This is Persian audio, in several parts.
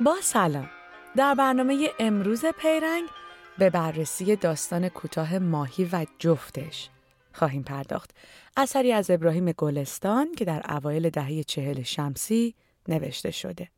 با سلام. در برنامه امروز پیرنگ به بررسی داستان کوتاه ماهی و جفتش خواهیم پرداخت. اثری از ابراهیم گلستان که در اوایل دهه چهل شمسی نوشته شده.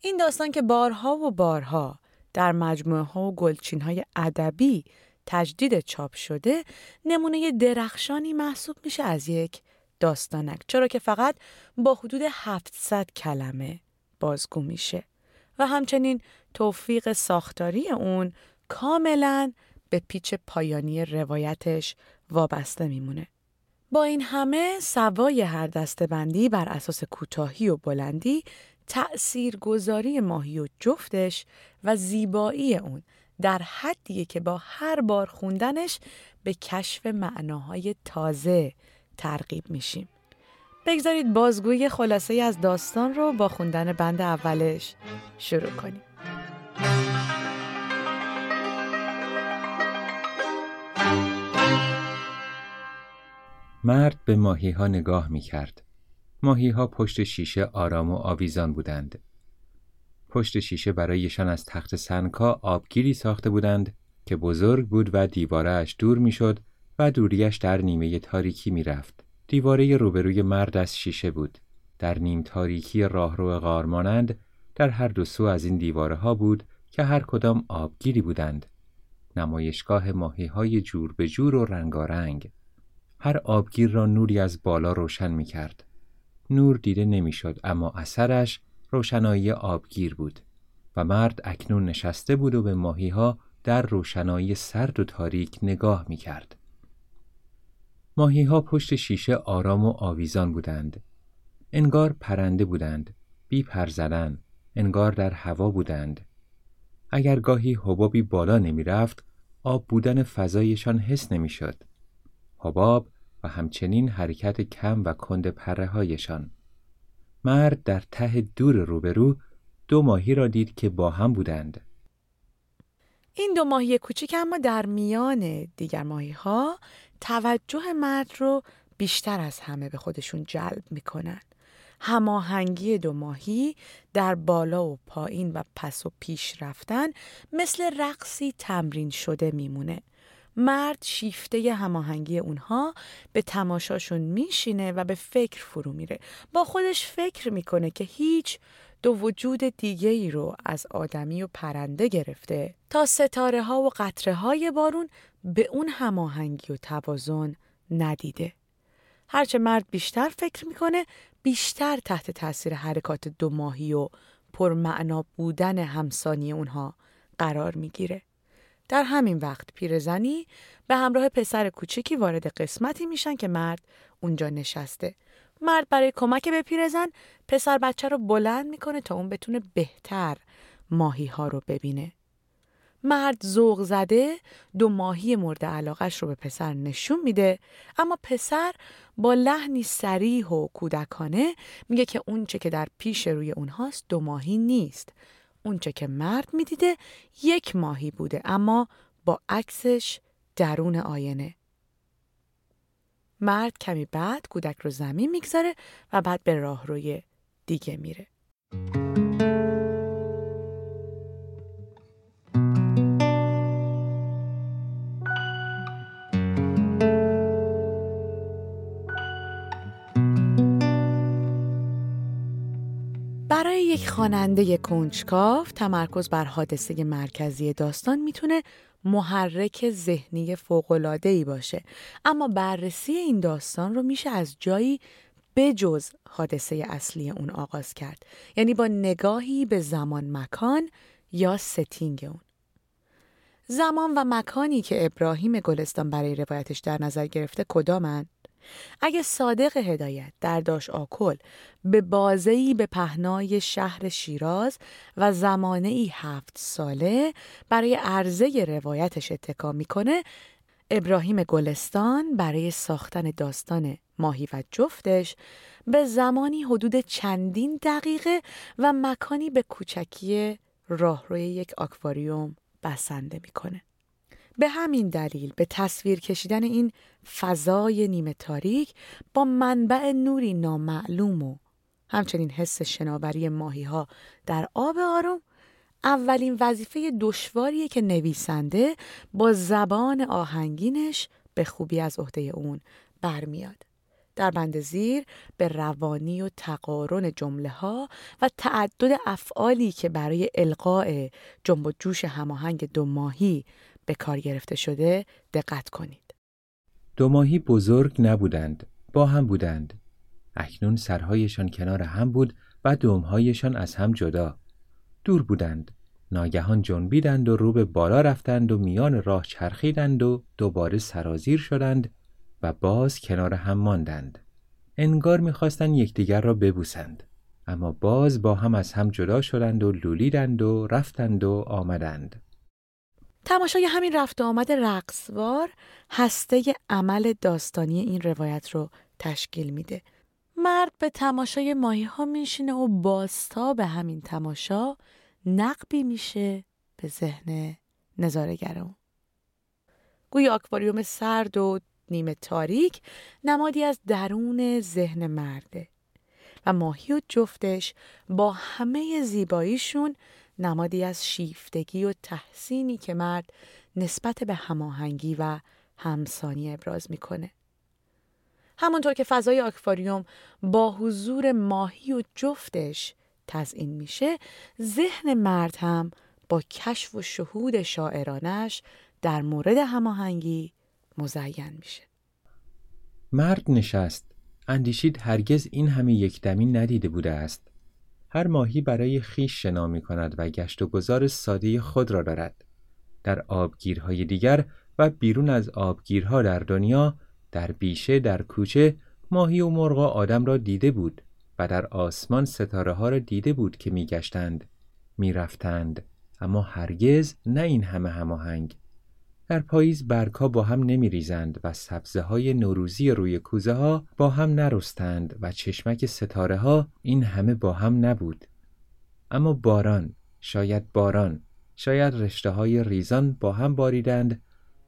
این داستان که بارها و بارها در مجموعه ها و گلچین های ادبی تجدید چاپ شده نمونه درخشانی محسوب میشه از یک داستانک چرا که فقط با حدود 700 کلمه بازگو میشه. و همچنین توفیق ساختاری اون کاملا به پیچ پایانی روایتش وابسته میمونه. با این همه سوای هر دستبندی بر اساس کوتاهی و بلندی تأثیر گذاری ماهی و جفتش و زیبایی اون در حدیه که با هر بار خوندنش به کشف معناهای تازه ترغیب میشیم. بگذارید بازگویی خلاصه از داستان رو با خوندن بند اولش شروع کنیم. مرد به ماهی ها نگاه می کرد. ماهی ها پشت شیشه آرام و آویزان بودند. پشت شیشه برایشان از تخت سنکا آبگیری ساخته بودند که بزرگ بود و دیوارش دور می‌شد و دوریش در نیمه تاریکی می رفت. دیواره روبروی مرد از شیشه بود. در نیم تاریکی راهرو غارمانند در هر دو سو از این دیواره ها بود که هر کدام آبگیری بودند. نمایشگاه ماهی های جور به جور و رنگارنگ. هر آبگیر را نوری از بالا روشن می کرد. نور دیده نمی‌شد اما اثرش روشنایی آبگیر بود و مرد اکنون نشسته بود و به ماهی ها در روشنایی سرد و تاریک نگاه می کرد. ماهی ها پشت شیشه آرام و آویزان بودند. انگار پرنده بودند، بی پر زدن، انگار در هوا بودند. اگر گاهی حبابی بالا نمی رفت، آب بودن فضایشان حس نمی شد. حباب و همچنین حرکت کم و کند پره هایشان. مرد در ته دور روبرو دو ماهی را دید که با هم بودند. این دو ماهی کوچک اما در میان دیگر ماهی ها توجه مرد رو بیشتر از همه به خودشون جلب می‌کنن. هماهنگی دو ماهی در بالا و پایین و پس و پیش رفتن مثل رقصی تمرین شده میمونه. مرد شیفته هماهنگی اونها به تماشاشون میشینه و به فکر فرو میره. با خودش فکر می‌کنه که هیچ دو وجود دیگه ای رو از آدمی و پرنده گرفته تا ستاره ها و قطره های بارون به اون هماهنگی و توازن ندیده. هرچه مرد بیشتر فکر می‌کنه بیشتر تحت تاثیر حرکات دو ماهی و پرمعنا بودن همسانی اونها قرار می‌گیره. در همین وقت پیرزنی به همراه پسر کوچکی وارد قسمتی میشن که مرد اونجا نشسته. مرد برای کمک به پیرزن پسر بچه رو بلند می‌کنه تا اون بتونه بهتر ماهی ها رو ببینه. مرد ذوق زده دو ماهی مورد علاقش رو به پسر نشون میده. اما پسر با لحنی سریح و کودکانه میگه که اونچه که در پیش روی اونهاست دو ماهی نیست. اونچه که مرد می‌دیده یک ماهی بوده اما با عکسش درون آینه. مرد کمی بعد کودک رو زمین می‌گذاره و بعد به راهروی دیگه میره. یک خواننده کنجکاو تمرکز بر حادثه مرکزی داستان می‌تونه محرک ذهنی ای باشه. اما بررسی این داستان رو میشه از جایی بجز حادثه اصلی اون آغاز کرد. یعنی با نگاهی به زمان مکان یا ستینگ اون. زمان و مکانی که ابراهیم گلستان برای روایتش در نظر گرفته کدامند اگه صادق هدایت در داش آکل به بازهی به پهنای شهر شیراز و زمانه ای هفت ساله برای عرضه روایتش اتکا می‌کنه ابراهیم گلستان برای ساختن داستان ماهی و جفتش به زمانی حدود چندین دقیقه و مکانی به کوچکی راهروی یک آکواریوم بسنده می‌کنه. به همین دلیل به تصویر کشیدن این فضای نیمه تاریک با منبع نوری نامعلوم و همچنین حس شناوری ماهی ها در آب آروم اولین وظیفه دشواریه که نویسنده با زبان آهنگینش به خوبی از عهده اون برمیاد. در بند زیر به روانی و تقارن جمله ها و تعدد افعالی که برای القاء جنب و جوش هماهنگ دو ماهی به کار گرفته شده دقت کنید. دو ماهی بزرگ نبودند، با هم بودند. اکنون سرهایشان کنار هم بود و دومهایشان از هم جدا. دور بودند. ناگهان جنبیدند و رو به بالا رفتند و میان راه چرخیدند و دوباره سرازیر شدند و باز کنار هم ماندند. انگار می‌خواستند یکدیگر را ببوسند. اما باز با هم از هم جدا شدند و لولیدند و رفتند و آمدند. تماشای همین رفت آمد رقصوار هسته عمل داستانی این روایت رو تشکیل میده. مرد به تماشای ماهی ها میشینه و باستا به همین تماشا نقبی میشه به ذهن نظارگرم. گوی آکواریوم سرد و نیمه تاریک نمادی از درون ذهن مرده و ماهی و جفتش با همه زیباییشون نمادی از شیفتگی و تحسینی که مرد نسبت به هماهنگی و همسانی ابراز می‌کنه. همونطور که فضای آکواریوم با حضور ماهی و جفتش تزئین میشه ذهن مرد هم با کشف و شهود شاعرانش در مورد هماهنگی مزین میشه مرد نشست اندیشید هرگز این همه یکدمی ندیده بوده است هر ماهی برای خیش شنا می کند و گشت و گذار ساده خود را دارد. در آبگیرهای دیگر و بیرون از آبگیرها در دنیا در بیشه در کوچه ماهی و مرغ آدم را دیده بود و در آسمان ستاره ها را دیده بود که میگشتند. می‌رفتند اما هرگز نه این همه هماهنگ. در پاییز برگها با هم نمی ریزند و سبزه های نوروزی روی کوزه ها با هم نرستند و چشمک ستاره ها این همه با هم نبود. اما باران، شاید باران، شاید رشته های ریزان با هم باریدند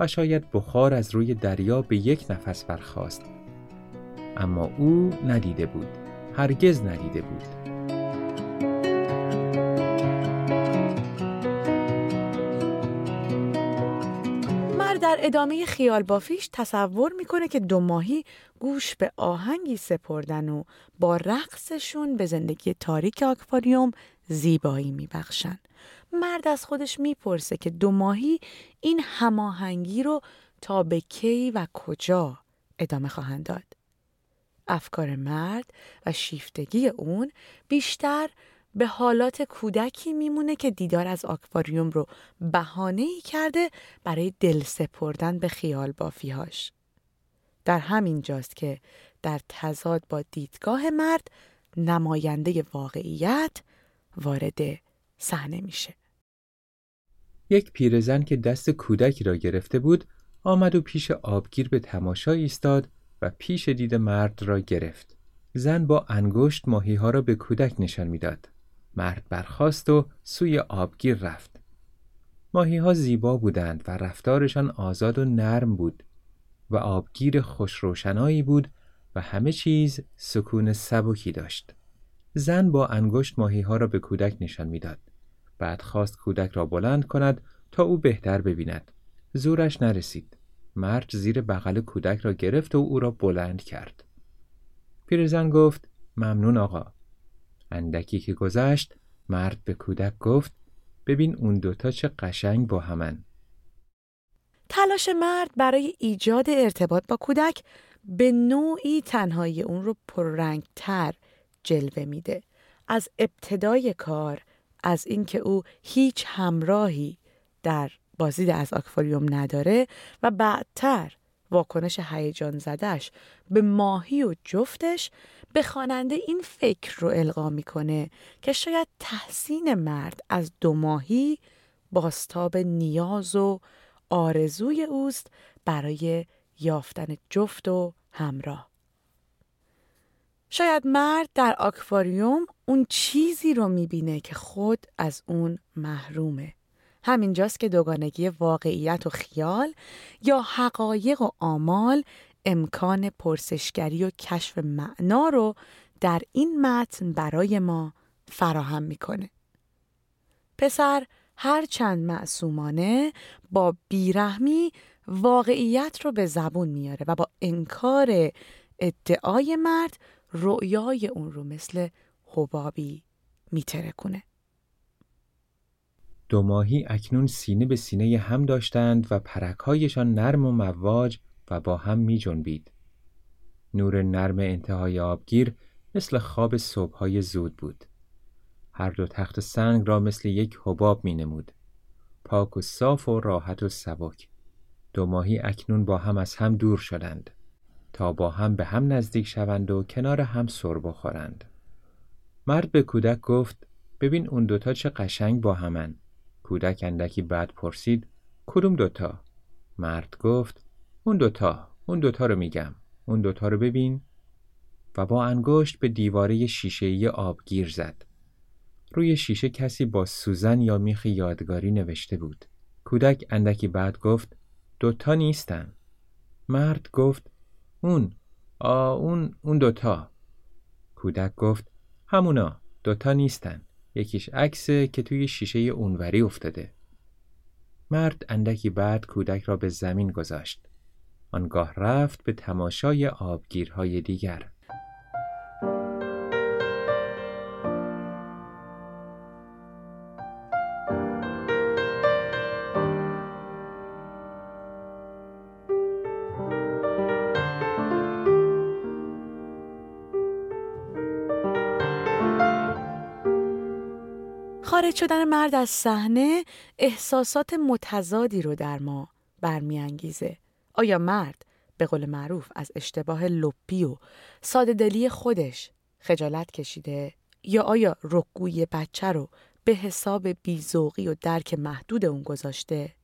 و شاید بخار از روی دریا به یک نفس برخاست. اما او ندیده بود. هرگز ندیده بود. ادامه خیال بافیش تصور می‌کنه که دو ماهی گوش به آهنگی سپردن و با رقصشون به زندگی تاریک آکواریوم زیبایی میبخشن. مرد از خودش می‌پرسه که دو ماهی این هماهنگی رو تا به کی و کجا ادامه خواهند داد. افکار مرد و شیفتگی اون بیشتر به حالات کودکی میمونه که دیدار از آکواریوم رو بهانه ای کرده برای دل سپردن به خیال بافیهاش. در همین جاست که در تضاد با دیدگاه مرد نماینده واقعیت وارد صحنه میشه. یک پیرزن که دست کودکی را گرفته بود آمد و پیش آبگیر به تماشا ایستاد و پیش دید مرد را گرفت. زن با انگشت ماهی ها را به کودک نشان می‌داد. مرد برخاست و سوی آبگیر رفت. ماهی ها زیبا بودند و رفتارشان آزاد و نرم بود و آبگیر خوشروشنایی بود و همه چیز سکون سبکی داشت. زن با انگشت ماهی ها را به کودک نشان می‌داد. بعد خواست کودک را بلند کند تا او بهتر ببیند. زورش نرسید. مرد زیر بغل کودک را گرفت و او را بلند کرد. پیرزن گفت ممنون آقا. اندکی که گذشت مرد به کودک گفت ببین اون دوتا چه قشنگ با همن. تلاش مرد برای ایجاد ارتباط با کودک به نوعی تنهایی اون رو پررنگتر جلوه میده. از ابتدای کار از اینکه او هیچ همراهی در بازدید از آکواریوم نداره و بعدتر واکنش هیجان زدش به ماهی و جفتش به خواننده این فکر رو القا می‌کنه که شاید تحسین مرد از دو ماهی باستاب نیاز و آرزوی اوست برای یافتن جفت و همراه. شاید مرد در آکواریوم اون چیزی رو می‌بینه که خود از اون محرومه. همینجاست که دوگانگی واقعیت و خیال یا حقایق و آمال امکان پرسشگری و کشف معنا رو در این متن برای ما فراهم می‌کنه. پسر هر چند معصومانه با بیرحمی واقعیت رو به زبون میاره و با انکار ادعای مرد رؤیای اون رو مثل حبابی میترکونه. دو ماهی اکنون سینه به سینه هم داشتند و پرکهایشان نرم و مواج و با هم می جنبید. نور نرم انتهای آبگیر مثل خواب صبحهای زود بود. هر دو تخت سنگ را مثل یک حباب می نمود. پاک و صاف و راحت و سبک. دو ماهی اکنون با هم از هم دور شدند. تا با هم به هم نزدیک شوند و کنار هم سر بخورند. مرد به کودک گفت ببین اون دوتا چه قشنگ با همن. کودک اندکی بعد پرسید کدوم دوتا؟ مرد گفت اون دوتا اون دوتا رو میگم اون دوتا رو ببین. و با انگشت به دیواره شیشه‌ای آبگیر زد. روی شیشه کسی با سوزن یا میخ یادگاری نوشته بود. کودک اندکی بعد گفت دوتا نیستن. مرد گفت اون آ اون اون دوتا. کودک گفت همونا دوتا نیستن. یکیش عکسه که توی شیشه اونوری افتاده. مرد اندکی بعد کودک را به زمین گذاشت. آنگاه رفت به تماشای آبگیرهای دیگر. خارج شدن مرد از صحنه احساسات متضادی رو در ما برمیانگیزه. آیا مرد به قول معروف از اشتباه لپی و ساده دلی خودش خجالت کشیده یا آیا رکگوی بچه رو به حساب بیزوقی و درک محدود اون گذاشته؟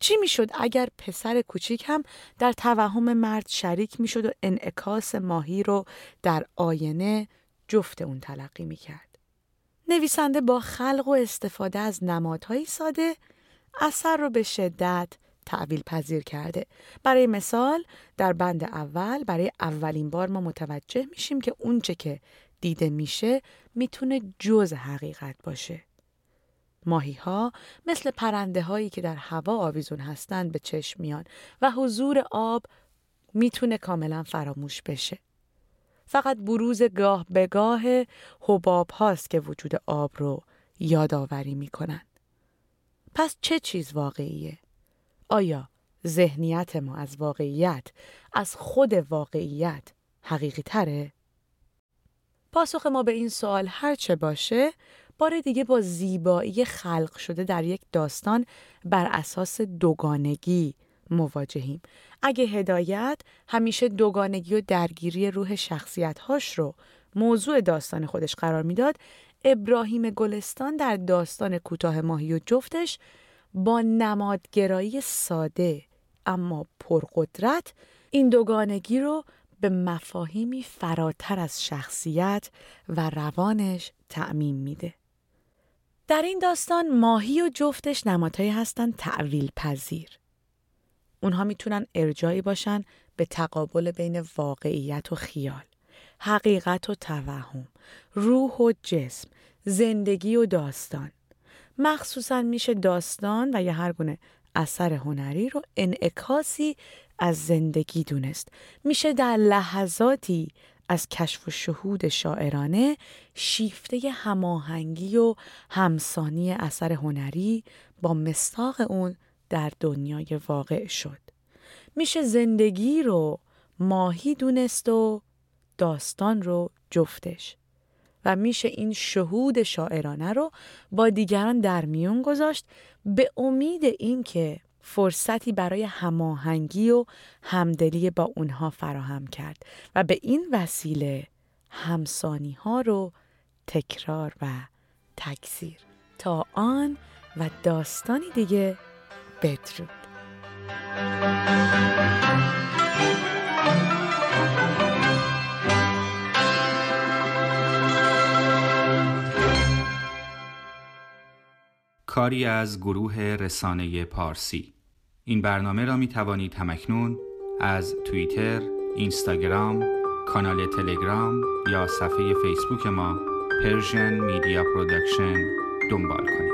چی می‌شد اگر پسر کوچیک هم در توهم مرد شریک می‌شد و انعکاس ماهی رو در آینه جفت اون تلقی می‌کرد؟ نویسنده با خلق و استفاده از نمادهایی ساده اثر رو به شدت تعویل پذیر کرده. برای مثال در بند اول برای اولین بار ما متوجه میشیم که اونچه که دیده میشه می‌تونه جز حقیقت باشه. ماهی ها مثل پرنده هایی که در هوا آویزون هستند به چشم میان و حضور آب می‌تونه کاملا فراموش بشه. فقط بروز گاه به گاه حباب هاست که وجود آب رو یادآوری می‌کنن. پس چه چیز واقعیه؟ آیا ذهنیت ما از واقعیت از خود واقعیت حقیقی تره؟ پاسخ ما به این سوال هرچه باشه بار دیگه با زیبایی خلق شده در یک داستان بر اساس دوگانگی مواجهیم. اگه هدایت همیشه دوگانگی و درگیری روح شخصیتهاش رو موضوع داستان خودش قرار می‌داد، ابراهیم گلستان در داستان کوتاه ماهی و جفتش با نمادگرایی ساده اما پرقدرت این دوگانگی رو به مفاهیمی فراتر از شخصیت و روانش تعمیم میده. در این داستان ماهی و جفتش نمادهایی هستند تعویل پذیر. اونها می‌تونن ارجایی باشن به تقابل بین واقعیت و خیال، حقیقت و توهم، روح و جسم، زندگی و داستان. مخصوصا میشه داستان و یا هر گونه اثر هنری رو انعکاسی از زندگی دونست. میشه در لحظاتی از کشف و شهود شاعرانه شیفته هماهنگی و همسانی اثر هنری با مستاق اون در دنیای واقع شد. میشه زندگی رو ماهی دونست و داستان رو جفتش. و میشه این شهود شاعرانه رو با دیگران در میون گذاشت به امید اینکه فرصتی برای هماهنگی و همدلی با اونها فراهم کرد و به این وسیله همسانی ها رو تکرار و تکثیر تا آن و داستانی دیگه بدرود کاری از گروه رسانه پارسی این برنامه را می توانید همکنون از توییتر، اینستاگرام، کانال تلگرام یا صفحه فیسبوک ما Persian Media Production دنبال کنید.